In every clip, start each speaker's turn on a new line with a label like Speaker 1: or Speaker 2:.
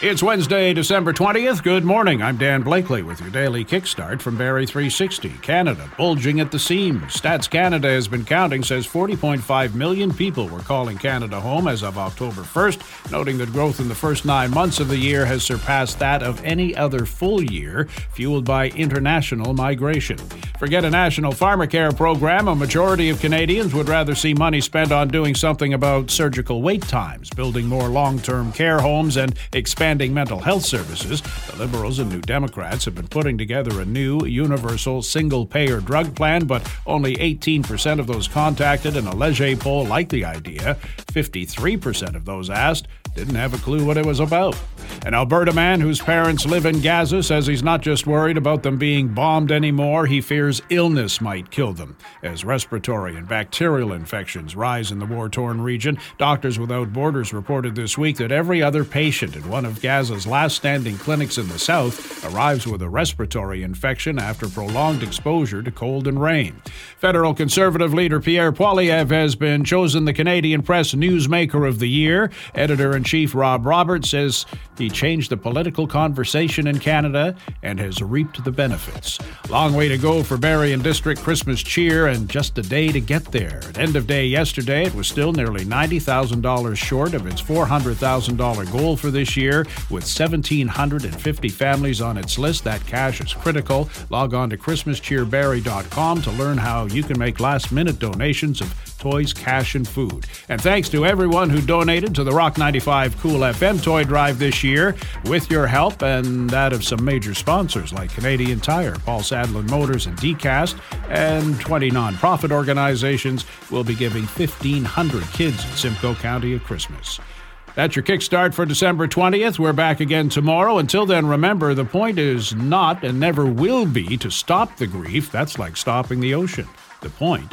Speaker 1: It's Wednesday, December 20th. Good morning. I'm Dan Blakely with your daily kickstart from Barrie 360. Canada bulging at the seams. Stats Canada has been counting says 40.5 million people were calling Canada home as of October 1st, noting that growth in the first nine months of the year has surpassed that of any other full year, fueled by international migration. Forget a national pharmacare program. A majority of Canadians would rather see money spent on doing something about surgical wait times, building more long term care homes, and expanding expanding mental health services, the Liberals and New Democrats have been putting together a new universal single payer drug plan, but only 18% of those contacted in a Leger poll liked the idea. 53% of those asked didn't have a clue what it was about. An Alberta man whose parents live in Gaza says he's not just worried about them being bombed anymore, he fears illness might kill them. As respiratory and bacterial infections rise in the war torn region, Doctors Without Borders reported this week that every other patient in one of Gaza's last standing clinics in the south arrives with a respiratory infection after prolonged exposure to cold and rain. Federal Conservative leader Pierre Poilievre has been chosen the Canadian Press Newsmaker of the Year. Editor in chief Rob Roberts says he changed the political conversation in Canada and has reaped the benefits. Long way to go for Barrie and District Christmas cheer and just a day to get there. At end of day yesterday, it was still nearly $90,000 short of its $400,000 goal for this year. With 1,750 families on its list, that cash is critical. Log on to ChristmasCheerBarrie.com to learn how you can make last minute donations of toys, cash, and food. And thanks to everyone who donated to the Rock 95 Cool FM toy drive this year. With your help and that of some major sponsors like Canadian Tire, Paul Sadlon Motors, and DCast, and 20 nonprofit organizations, will be giving 1,500 kids in Simcoe County a Christmas. That's your kickstart for December 20th. We're back again tomorrow. Until then, remember the point is not and never will be to stop the grief. That's like stopping the ocean. The point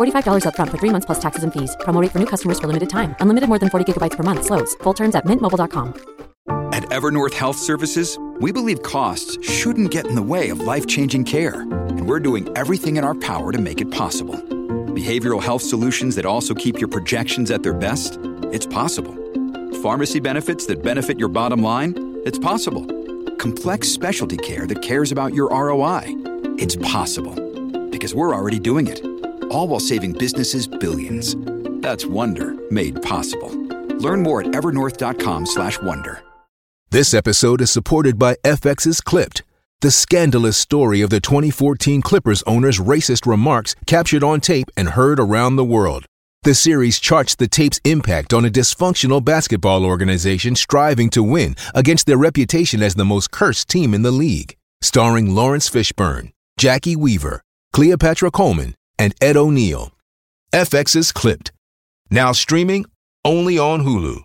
Speaker 2: slash
Speaker 3: $45 upfront for three months plus taxes and fees. Promo for new customers for limited time. Unlimited more than 40 gigabytes per month. Slows. Full terms at mintmobile.com.
Speaker 4: At Evernorth Health Services, we believe costs shouldn't get in the way of life changing care, and we're doing everything in our power to make it possible. Behavioral health solutions that also keep your projections at their best? It's possible. Pharmacy benefits that benefit your bottom line? It's possible. Complex specialty care that cares about your ROI? It's possible. Because we're already doing it. All while saving businesses billions. That's Wonder made possible. Learn more at evernorth.com/wonder.
Speaker 5: This episode is supported by FX's Clipped, the scandalous story of the 2014 Clippers owner's racist remarks captured on tape and heard around the world. The series charts the tape's impact on a dysfunctional basketball organization striving to win against their reputation as the most cursed team in the league. Starring Laurence Fishburne, Jacki Weaver, Cleopatra Coleman, and Ed O'Neill. FX's Clipped. Now streaming only on Hulu.